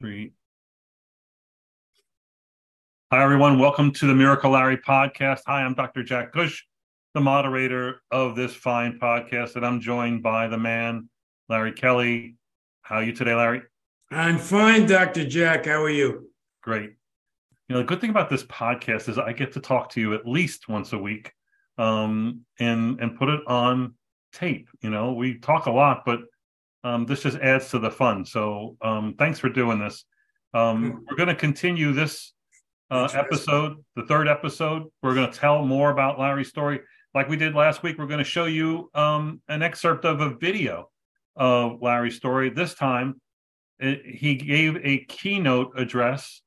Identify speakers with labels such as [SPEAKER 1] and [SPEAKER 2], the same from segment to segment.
[SPEAKER 1] Three. Hi, everyone. Welcome to the Miracle Larry podcast. Hi, I'm Dr. Jack Cush, the moderator of this fine podcast, and I'm joined by the man, Larry Kelly. How are you today, Larry?
[SPEAKER 2] I'm fine, Dr. Jack. How are you?
[SPEAKER 1] Great. You know, the good thing about this podcast is I get to talk to you at least once a week um, and and put it on tape. You know, we talk a lot, but um, this just adds to the fun. So um, thanks for doing this. Um, we're going to continue this uh, episode, the third episode. We're going to tell more about Larry's story. Like we did last week, we're going to show you um, an excerpt of a video of Larry's story. This time, it, he gave a keynote address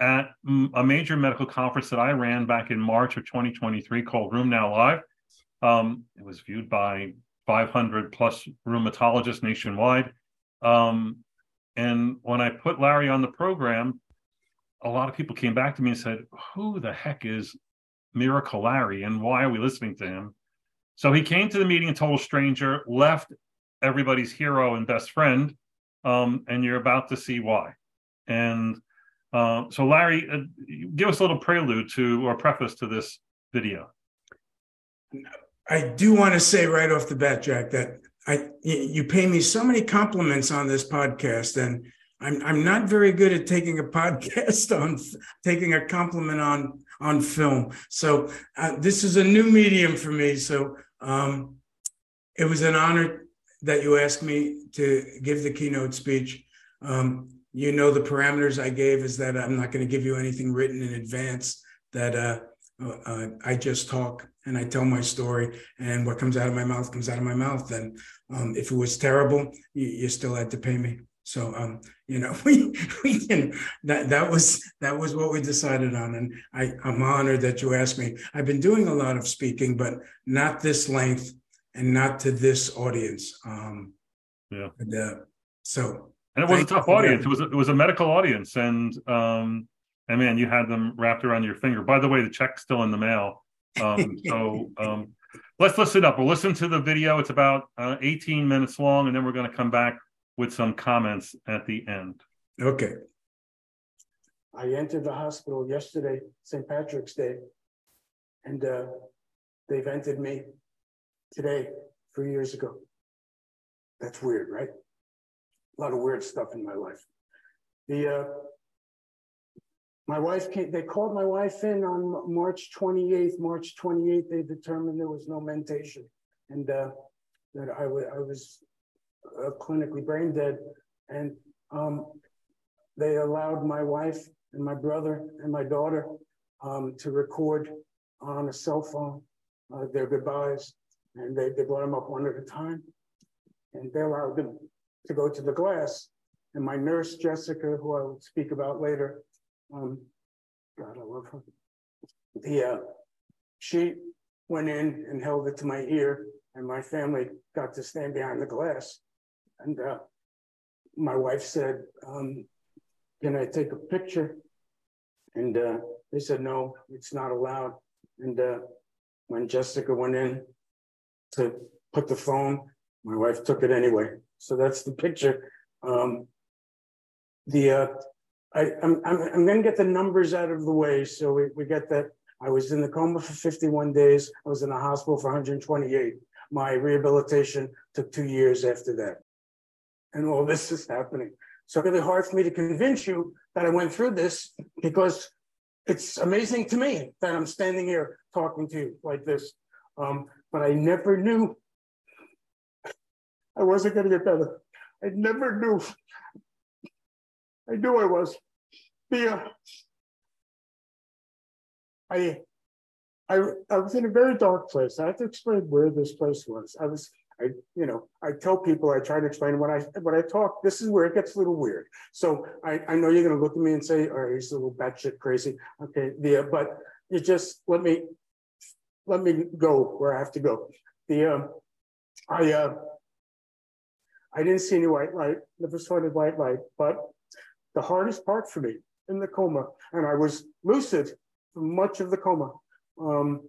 [SPEAKER 1] at a major medical conference that I ran back in March of 2023 called RheumNow Live. Um, it was viewed by 500 plus rheumatologists nationwide. Um, and when I put Larry on the program, a lot of people came back to me and said, Who the heck is Miracle Larry and why are we listening to him? So he came to the meeting, a total stranger, left everybody's hero and best friend, um, and you're about to see why. And uh, so, Larry, uh, give us a little prelude to or preface to this video.
[SPEAKER 2] I do want to say right off the bat, Jack, that I you pay me so many compliments on this podcast, and I'm I'm not very good at taking a podcast on taking a compliment on on film. So uh, this is a new medium for me. So um, it was an honor that you asked me to give the keynote speech. Um, you know the parameters I gave is that I'm not going to give you anything written in advance. That uh, uh, I just talk and I tell my story, and what comes out of my mouth comes out of my mouth. And um, if it was terrible, you, you, still had to pay me. So um, you know, we we can that that was that was what we decided on, and I I'm honored that you asked me. I've been doing a lot of speaking, but not this length and not to this audience. Um,
[SPEAKER 1] yeah.
[SPEAKER 2] And, uh, so.
[SPEAKER 1] And it was a tough audience. It was a, it was a medical audience, and um, and man, you had them wrapped around your finger. By the way, the check's still in the mail. Um, so um, let's listen up. We'll listen to the video. It's about uh, 18 minutes long, and then we're going to come back with some comments at the end.
[SPEAKER 2] Okay.
[SPEAKER 3] I entered the hospital yesterday, St. Patrick's Day, and uh, they've entered me today, three years ago. That's weird, right? A lot of weird stuff in my life. The uh, my wife came, they called my wife in on March 28th. March 28th, they determined there was no mentation and uh, that I, I was uh, clinically brain dead. And um, they allowed my wife and my brother and my daughter um, to record on a cell phone uh, their goodbyes. And they, they brought them up one at a time. And they allowed them to go to the glass. And my nurse, Jessica, who I will speak about later, um, God, I love her. The, uh, she went in and held it to my ear, and my family got to stand behind the glass. And uh, my wife said, um, Can I take a picture? And uh, they said, No, it's not allowed. And uh, when Jessica went in to put the phone, my wife took it anyway. So that's the picture. Um, the I, I'm, I'm, I'm going to get the numbers out of the way. So we, we get that. I was in the coma for 51 days. I was in the hospital for 128. My rehabilitation took two years after that. And all this is happening. So it's really hard for me to convince you that I went through this because it's amazing to me that I'm standing here talking to you like this. Um, but I never knew I wasn't going to get better. I never knew I knew I was. The, uh, I, I, I was in a very dark place. I have to explain where this place was. I was, I, you know, I tell people, I try to explain when I when I talk, this is where it gets a little weird. So I, I know you're going to look at me and say, "All right, he's a little batshit crazy." Okay, yeah, but you just let me let me go where I have to go. The um, I uh, I didn't see any white light, never saw any white light, but the hardest part for me in the coma, and I was lucid for much of the coma. Um,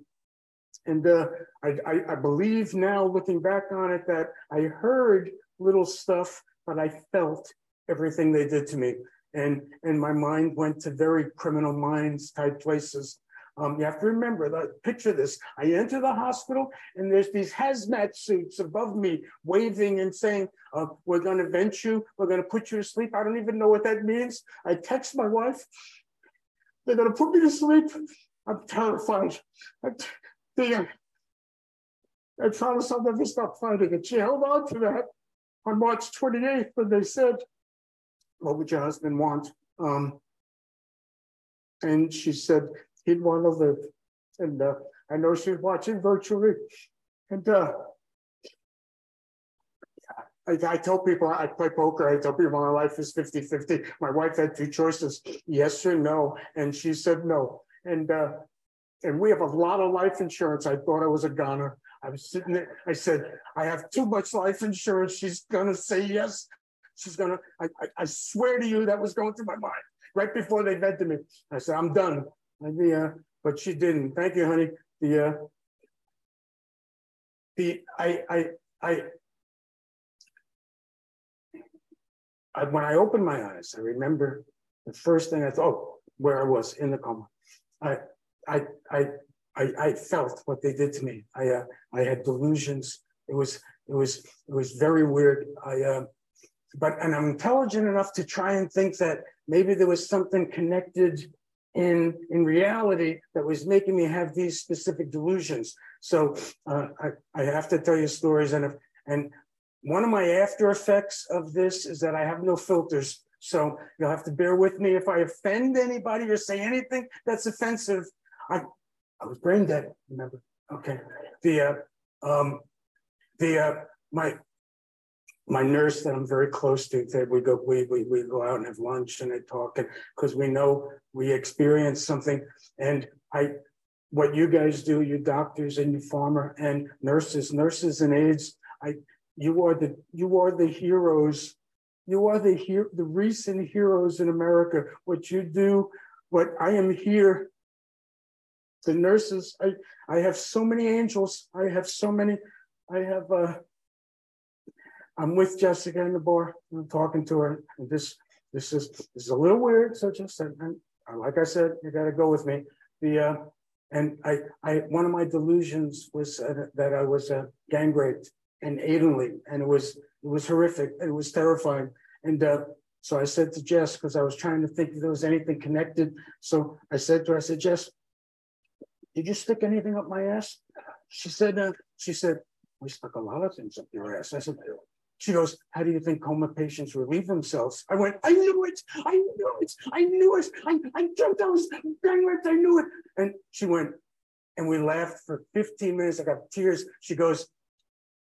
[SPEAKER 3] and uh, I, I, I, believe now, looking back on it, that I heard little stuff, but I felt everything they did to me. and and my mind went to very criminal minds type places. Um, you have to remember that. Picture this: I enter the hospital, and there's these hazmat suits above me, waving and saying, uh, "We're going to vent you. We're going to put you to sleep." I don't even know what that means. I text my wife. They're going to put me to sleep. I'm terrified. I, the, I promise I'll never stop fighting it. She held on to that on March 28th when they said, What would your husband want? Um, and she said, He'd want to live. And uh, I know she's watching virtually. And uh, I, I, tell people I play poker. I tell people my life is 50 50. My wife had two choices yes or no. And she said no. And uh, and we have a lot of life insurance. I thought I was a goner. I was sitting there. I said, I have too much life insurance. She's going to say yes. She's going to, I, I, swear to you, that was going through my mind right before they vented me. I said, I'm done. The, uh, but she didn't. Thank you, honey. The, uh, the, I, I, I, I, when I opened my eyes, I remember the first thing I thought, oh, where I was in the coma. I, I, I, I, I felt what they did to me. I, uh, I had delusions. It was, it was, it was very weird. I, uh, but and I'm intelligent enough to try and think that maybe there was something connected in in reality that was making me have these specific delusions. So uh, I, I have to tell you stories, and if, and one of my after effects of this is that I have no filters. So you'll have to bear with me if I offend anybody or say anything that's offensive. I I was brain dead. Remember? Okay. The uh, um, the uh, my my nurse that I'm very close to, that we go we, we we go out and have lunch and I talk and because we know we experience something and I what you guys do, you doctors and you farmer and nurses, nurses and aides, I you are the you are the heroes. You are the here the recent heroes in America. What you do, what I am here the nurses. I, I have so many angels. I have so many. I have. Uh, I'm with Jessica in the bar. I'm talking to her. And this this is this is a little weird. So just and, and like I said, you got to go with me. The uh, and I I one of my delusions was uh, that I was uh, gang raped in Italy, and it was it was horrific. It was terrifying. And uh, so I said to Jess because I was trying to think if there was anything connected. So I said to her, I said, Jess, did you stick anything up my ass? She said, uh, she said, we stuck a lot of things up your ass. I said, she goes, how do you think coma patients relieve themselves? I went, I knew it. I knew it. I knew it. I, I jumped. I was dang right. I knew it. And she went, and we laughed for 15 minutes. I got tears. She goes,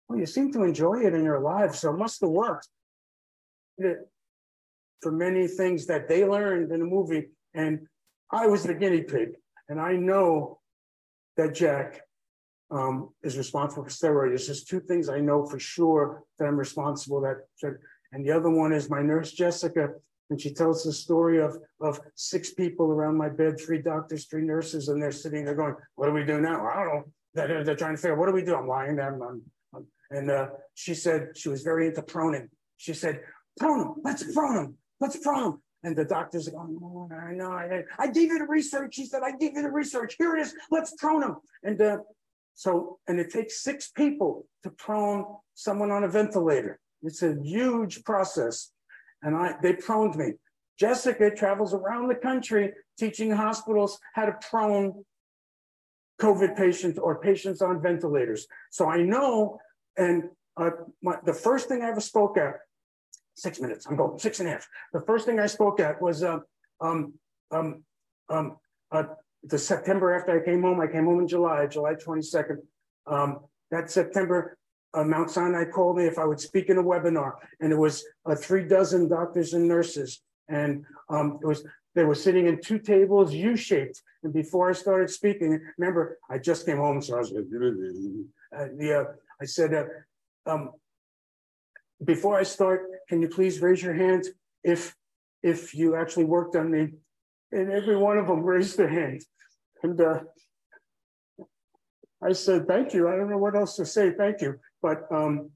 [SPEAKER 3] well, you seem to enjoy it in your life, so it must have worked. For many things that they learned in the movie, and I was the guinea pig. And I know that Jack um, is responsible for steroids. There's two things I know for sure that I'm responsible that, and the other one is my nurse Jessica, and she tells the story of of six people around my bed, three doctors, three nurses, and they're sitting there going, "What do we do now?" I don't know. They're, they're trying to figure, out, what do we do? I'm lying there, I'm, and uh, she said she was very into proning. She said, "Prone him, let's prone him, let's prone him." And the doctors are going, oh, I know. I, I gave you the research. She said, I gave you the research. Here it is. Let's prone him. And uh, so, and it takes six people to prone someone on a ventilator. It's a huge process. And I, they proned me. Jessica travels around the country teaching hospitals how to prone COVID patients or patients on ventilators. So I know, and uh, my, the first thing I ever spoke at six minutes. I'm going six and a half. The first thing I spoke at was uh, um, um, um, uh, the September after I came home. I came home in July, July 22nd. Um, that September, uh, Mount Sinai called me if I would speak in a webinar, and it was uh, three dozen doctors and nurses, and um, it was they were sitting in two tables, U-shaped. And before I started speaking, remember I just came home, so I was like, uh, the uh, I said, uh, um, before I start, can you please raise your hand if if you actually worked on me? And every one of them raised their hand. And uh, I said, thank you. I don't know what else to say. Thank you. But um,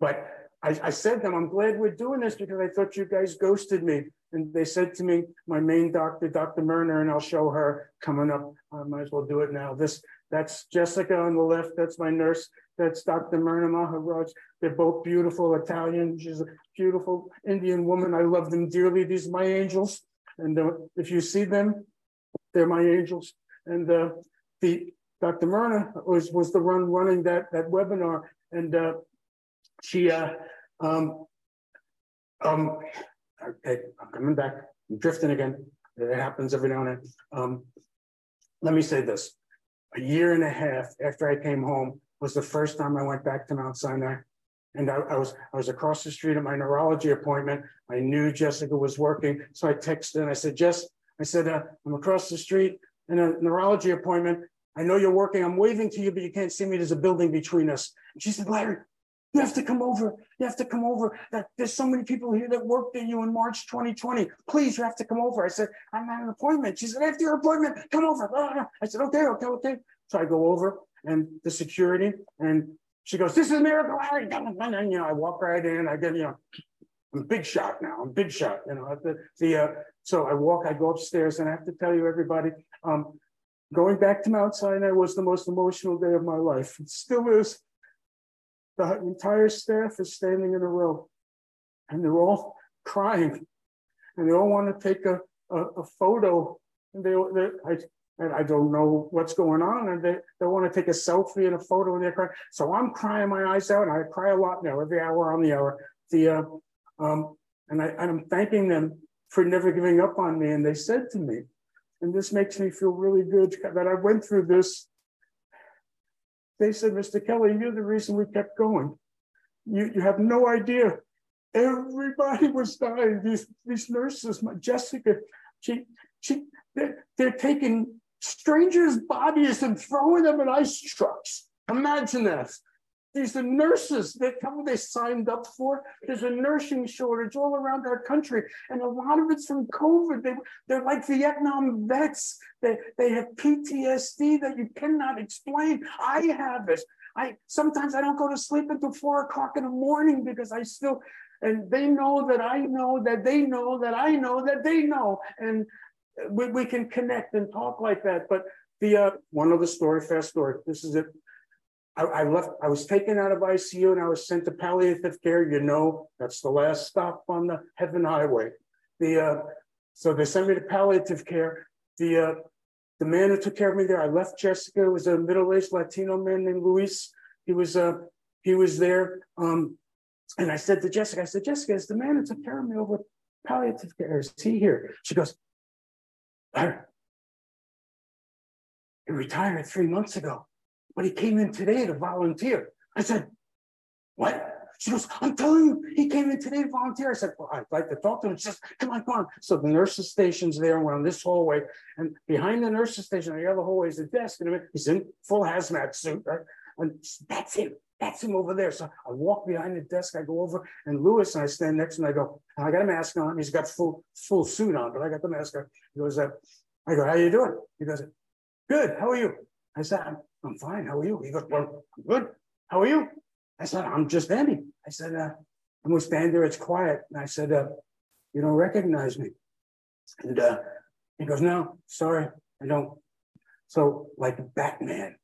[SPEAKER 3] but I, I said to them, I'm glad we're doing this because I thought you guys ghosted me. And they said to me, my main doctor, Dr. Myrna, and I'll show her coming up. I might as well do it now. This that's Jessica on the left. That's my nurse. That's Dr. Myrna Maharaj. They're both beautiful Italian. She's a beautiful Indian woman. I love them dearly. These are my angels. And if you see them, they're my angels. And uh, the Dr. Myrna was, was the one running that, that webinar. And uh, she, uh, um, um, okay, I'm coming back. I'm drifting again. It happens every now and then. Um, let me say this. A year and a half after I came home was the first time I went back to Mount Sinai. And I, I, was I was across the street at my neurology appointment. I knew Jessica was working, so I texted and I said, "Jess, I said uh, I'm across the street in a neurology appointment. I know you're working. I'm waving to you, but you can't see me. There's a building between us." And she said, "Larry, you have to come over. You have to come over. That There's so many people here that worked at you in March 2020. Please, you have to come over. I said, I'm at an appointment. She said, after your appointment, come over. I said, okay, okay, okay. So I go over and the security and she goes, this is a Miracle Larry. And, you know, I walk right in. I get, you know, I'm big shot now. I'm big shot. You know, the, the uh, so I walk, I go upstairs and I have to tell you, everybody, um, going back to Mount Sinai was the most emotional day of my life. It still is the entire staff is standing in a row and they're all crying and they all want to take a, a, a photo and they, they I, and I don't know what's going on and they, they want to take a selfie and a photo and they're crying. So I'm crying my eyes out and I cry a lot now every hour on the hour. The, uh, um, and, I, and I'm thanking them for never giving up on me. And they said to me, and this makes me feel really good that I went through this they said, Mr. Kelly, you're the reason we kept going. You, you have no idea. Everybody was dying. These, these nurses, my Jessica, she, she, they're, they're taking strangers' bodies and throwing them in ice trucks. Imagine that. These are nurses that come they signed up for. There's a nursing shortage all around our country, and a lot of it's from COVID. They, they're like Vietnam vets. They, they have PTSD that you cannot explain. I have it. I sometimes I don't go to sleep until four o'clock in the morning because I still, and they know that I know that they know that I know that they know, and we, we can connect and talk like that. But the uh, one other story, fast story. This is it. I, I, left, I was taken out of ICU and I was sent to palliative care. You know, that's the last stop on the Heaven Highway. The uh, so they sent me to palliative care. The uh, the man who took care of me there, I left Jessica. It was a middle-aged Latino man named Luis. He was uh, he was there. Um, and I said to Jessica, I said, Jessica, is the man who took care of me over palliative care? Is he here? She goes, he retired three months ago but he came in today to volunteer. I said, what? She goes, I'm telling you, he came in today to volunteer. I said, well, I'd like to talk to him. She says, come on, come on. So the nurse's station's there, and we're on this hallway. And behind the nurse's station, the other hallway is a desk. And he's in full hazmat suit, right? And that's him. That's him over there. So I walk behind the desk. I go over, and Luis and I stand next to him. I go, I got a mask on. He's got full full suit on, but I got the mask on. He goes, uh, I go, how you doing? He goes, good. How are you? I said, I'm, I'm fine. How are you? He goes, Well, I'm good. How are you? I said, I'm just Andy. I said, uh, I'm going to stand there. It's quiet. And I said, uh, You don't recognize me. And uh, he goes, No, sorry, I don't. So, like Batman,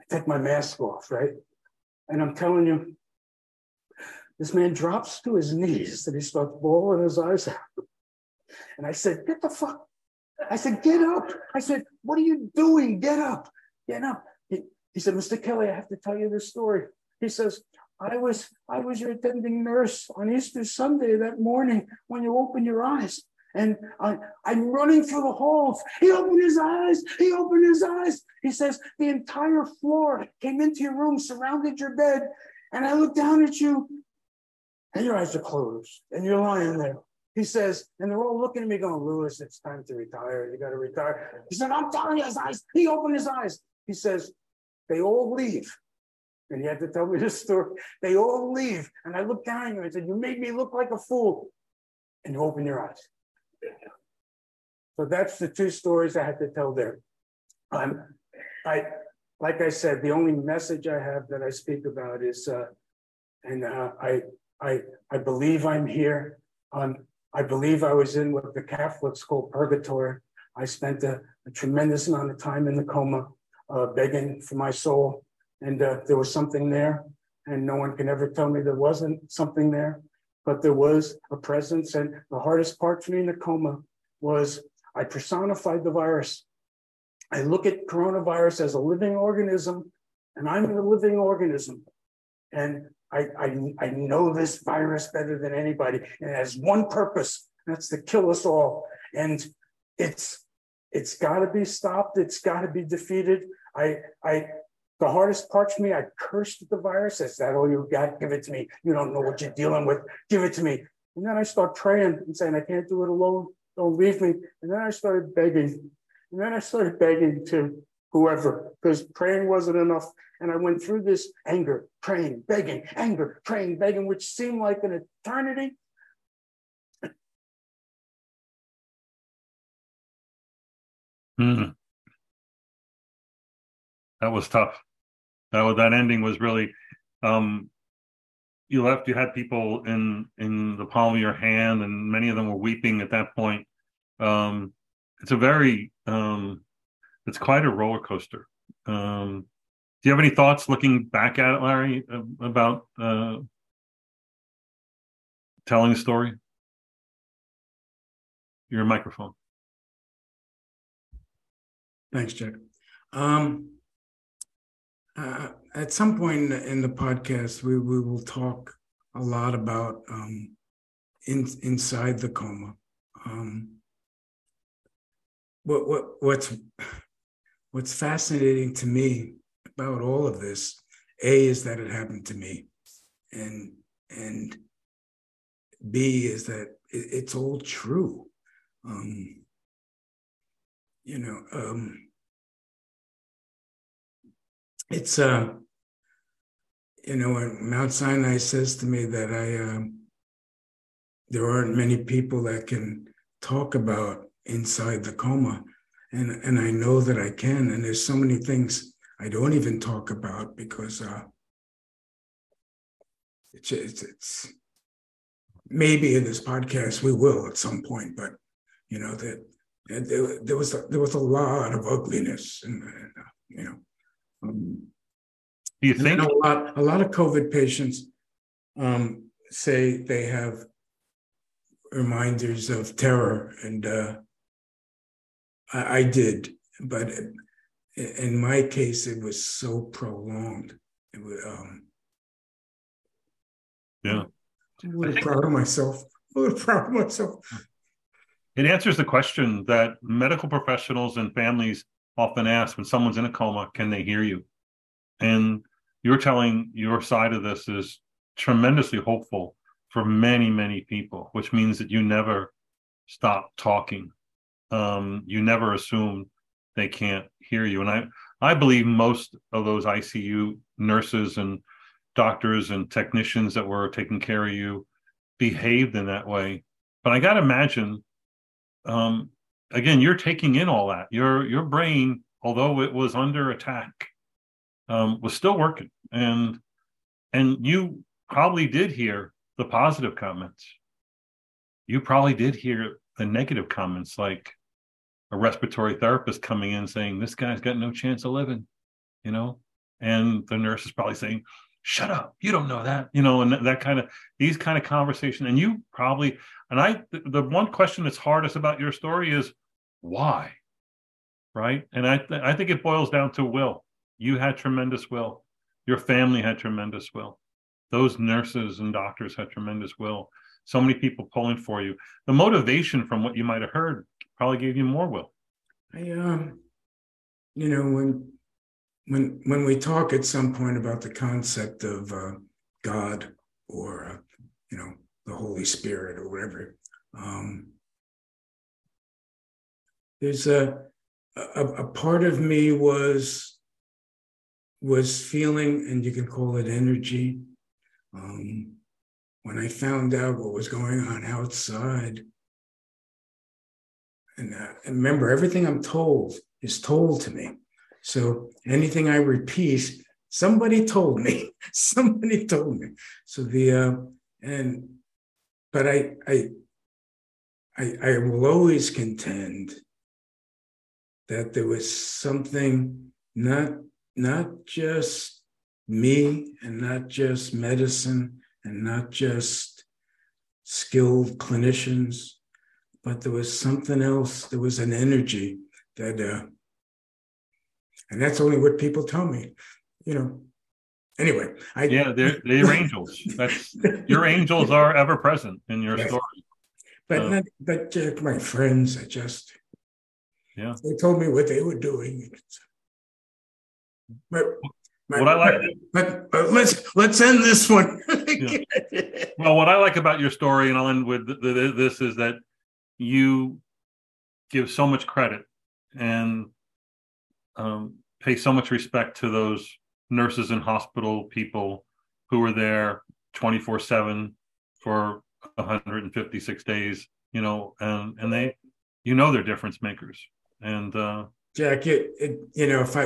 [SPEAKER 3] I take my mask off, right? And I'm telling you, this man drops to his knees and he starts bawling his eyes out. And I said, Get the fuck. I said, Get up. I said, What are you doing? Get up. Get up. He, he said, Mr. Kelly, I have to tell you this story. He says, I was I was your attending nurse on Easter Sunday that morning when you opened your eyes. And I, I'm running through the halls. He opened his eyes. He opened his eyes. He says, The entire floor came into your room, surrounded your bed. And I looked down at you, and your eyes are closed, and you're lying there. He says, and they're all looking at me going, Luis, it's time to retire. You got to retire. He said, I'm telling you, his eyes. He opened his eyes. He says, they all leave. And he had to tell me this story. They all leave. And I looked down at him and said, You made me look like a fool. And you open your eyes. So that's the two stories I had to tell there. Um, I, like I said, the only message I have that I speak about is, uh, and uh, I, I, I believe I'm here. Um, I believe I was in what the Catholics call purgatory. I spent a, a tremendous amount of time in the coma, uh, begging for my soul, and uh, there was something there, and no one can ever tell me there wasn't something there, but there was a presence. And the hardest part for me in the coma was I personified the virus. I look at coronavirus as a living organism, and I'm a living organism. And I, I, I know this virus better than anybody. And it has one purpose, that's to kill us all. And it's it's got to be stopped. It's got to be defeated. I I the hardest part for me, I cursed the virus. Is that all you got? Give it to me. You don't know what you're dealing with. Give it to me. And then I start praying and saying, I can't do it alone. Don't leave me. And then I started begging. And then I started begging to whoever, because praying wasn't enough. And I went through this anger, praying, begging, anger, praying, begging, which seemed like an eternity.
[SPEAKER 1] Hmm. That was tough. That that ending was really. Um, you left. You had people in in the palm of your hand, and many of them were weeping at that point. Um, it's a very um, it's quite a roller coaster. Um, do you have any thoughts looking back at it, Larry, about uh, telling a story? Your microphone.
[SPEAKER 2] Thanks, Jack. Um, uh, at some point in the podcast, we, we will talk a lot about um, in, inside the coma. Um, what, what, what's what's fascinating to me about all of this, A, is that it happened to me. And and B is that it, it's all true. Um, you know, um, it's uh, you know, Mount Sinai says to me that I um, there aren't many people that can talk about inside the coma and and I know that I can. And there's so many things I don't even talk about because uh, it's, it's it's maybe in this podcast we will at some point, but you know that there, there was there was a lot of ugliness, and, and uh, you know. Um,
[SPEAKER 1] Do you think
[SPEAKER 2] a lot a lot of COVID patients um, say they have reminders of terror and uh, I, I did, but in my case, it was so prolonged. It was, um,
[SPEAKER 1] yeah.
[SPEAKER 2] I'm a little proud of myself. A little proud of myself.
[SPEAKER 1] It answers the question that medical professionals and families often asked when someone's in a coma, can they hear you? And you're telling your side of this is tremendously hopeful for many, many people, which means that you never stop talking um, you never assume they can't hear you. And I, I believe most of those ICU nurses and doctors and technicians that were taking care of you behaved in that way. But I got to imagine, um, again, you're taking in all that. Your your brain, although it was under attack, um, was still working, and and you probably did hear the positive comments. You probably did hear the negative comments, like a respiratory therapist coming in saying this guy's got no chance of living you know and the nurse is probably saying shut up you don't know that you know and that, kind of these kind of conversation and you probably and i the, the one question that's hardest about your story is why? Right? And i th- i think it boils down to will. You had tremendous will. Your family had tremendous will. Those nurses and doctors had tremendous will. So many people pulling for you. The motivation from what you might have heard probably gave you more will.
[SPEAKER 2] I um, you know, when when when we talk at some point about the concept of uh, God or uh, you know the Holy Spirit or whatever, um, there's a, a a part of me was was feeling, and you can call it energy. Um, when I found out what was going on outside, and, uh, remember, everything I'm told is told to me. So anything I repeat, somebody told me. somebody told me. So the uh, and but I I I, I will always contend that there was something not not just me and not just medicine and not just skilled clinicians, but there was something else. There was an energy that, uh, and that's only what people tell me, you know. Anyway,
[SPEAKER 1] I yeah, they're they're angels. That's your angels are ever present in your yes. story.
[SPEAKER 2] But uh, not, but uh, my friends, I just yeah, they told me what they were doing. But
[SPEAKER 1] what I like,
[SPEAKER 2] but, but, let's let's end this one.
[SPEAKER 1] yeah. Well, what I like about your story, and I'll end with this, is that you give so much credit and um, pay so much respect to those nurses and hospital people who were there 24 7 for 156 days you know and and they you know they're difference makers and uh
[SPEAKER 2] jack it, it you know if i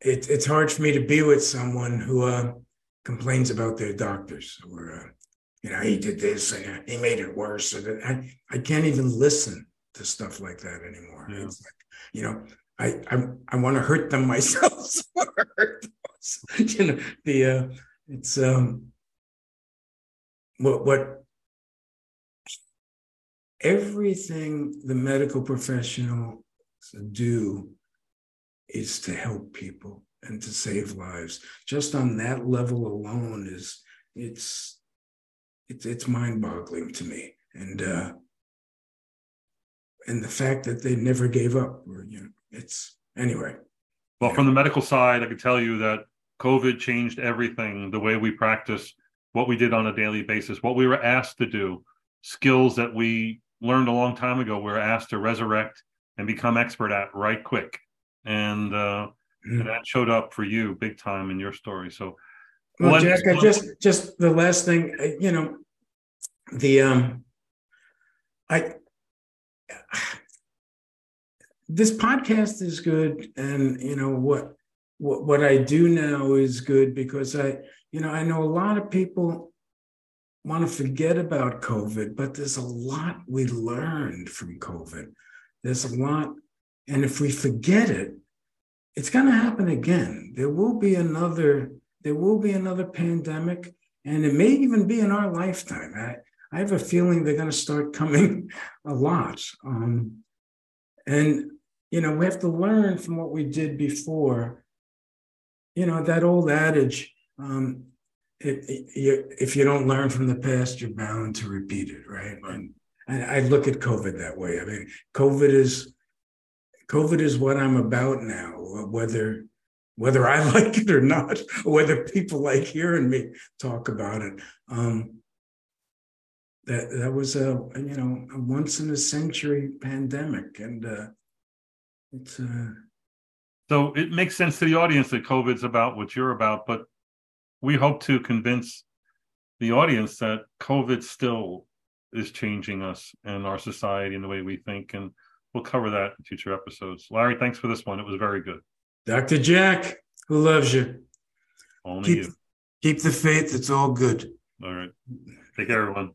[SPEAKER 2] it, it's hard for me to be with someone who uh complains about their doctors or uh, you know he did this and he made it worse. And I, I can't even listen to stuff like that anymore. Yeah. it's like you know i i, I want to hurt them myself. You know the uh it's um what what everything the medical professionals do is to help people and to save lives. Just on that level alone is it's it's it's mind-boggling to me. And uh and the fact that they never gave up or you know it's anyway.
[SPEAKER 1] Well, yeah. from the medical side, I can tell you that COVID changed everything, the way we practice, what we did on a daily basis, what we were asked to do, skills that we learned a long time ago we are asked to resurrect and become expert at right quick and, uh, mm. and that showed up for you big time in your story so
[SPEAKER 2] well, jack i just just the last thing uh, you know the um i this podcast is good and you know what what what i do now is good because i you know i know a lot of people want to forget about COVID, but there's a lot we learned from COVID. There's a lot, and if we forget it, it's going to happen again. There will be another. There will be another pandemic, and it may even be in our lifetime. I, I have a feeling they're going to start coming a lot. Um, and you know, we have to learn from what we did before. You know, that old adage, um, if you don't learn from the past, you're bound to repeat it, right? And, and I look at COVID that way. I mean, COVID is COVID is what I'm about now, whether whether I like it or not, or whether people like hearing me talk about it. Um, that that was a you know a once in a century pandemic, and uh, it's. Uh,
[SPEAKER 1] so it makes sense to the audience that COVID's about what you're about, but we hope to convince the audience that COVID still is changing us and our society and the way we think. And we'll cover that in future episodes. Larry, thanks for this one. It was very good.
[SPEAKER 2] Dr. Jack, who loves you.
[SPEAKER 1] Only
[SPEAKER 2] keep,
[SPEAKER 1] you.
[SPEAKER 2] Keep the faith. It's all good.
[SPEAKER 1] All right. Take care, everyone.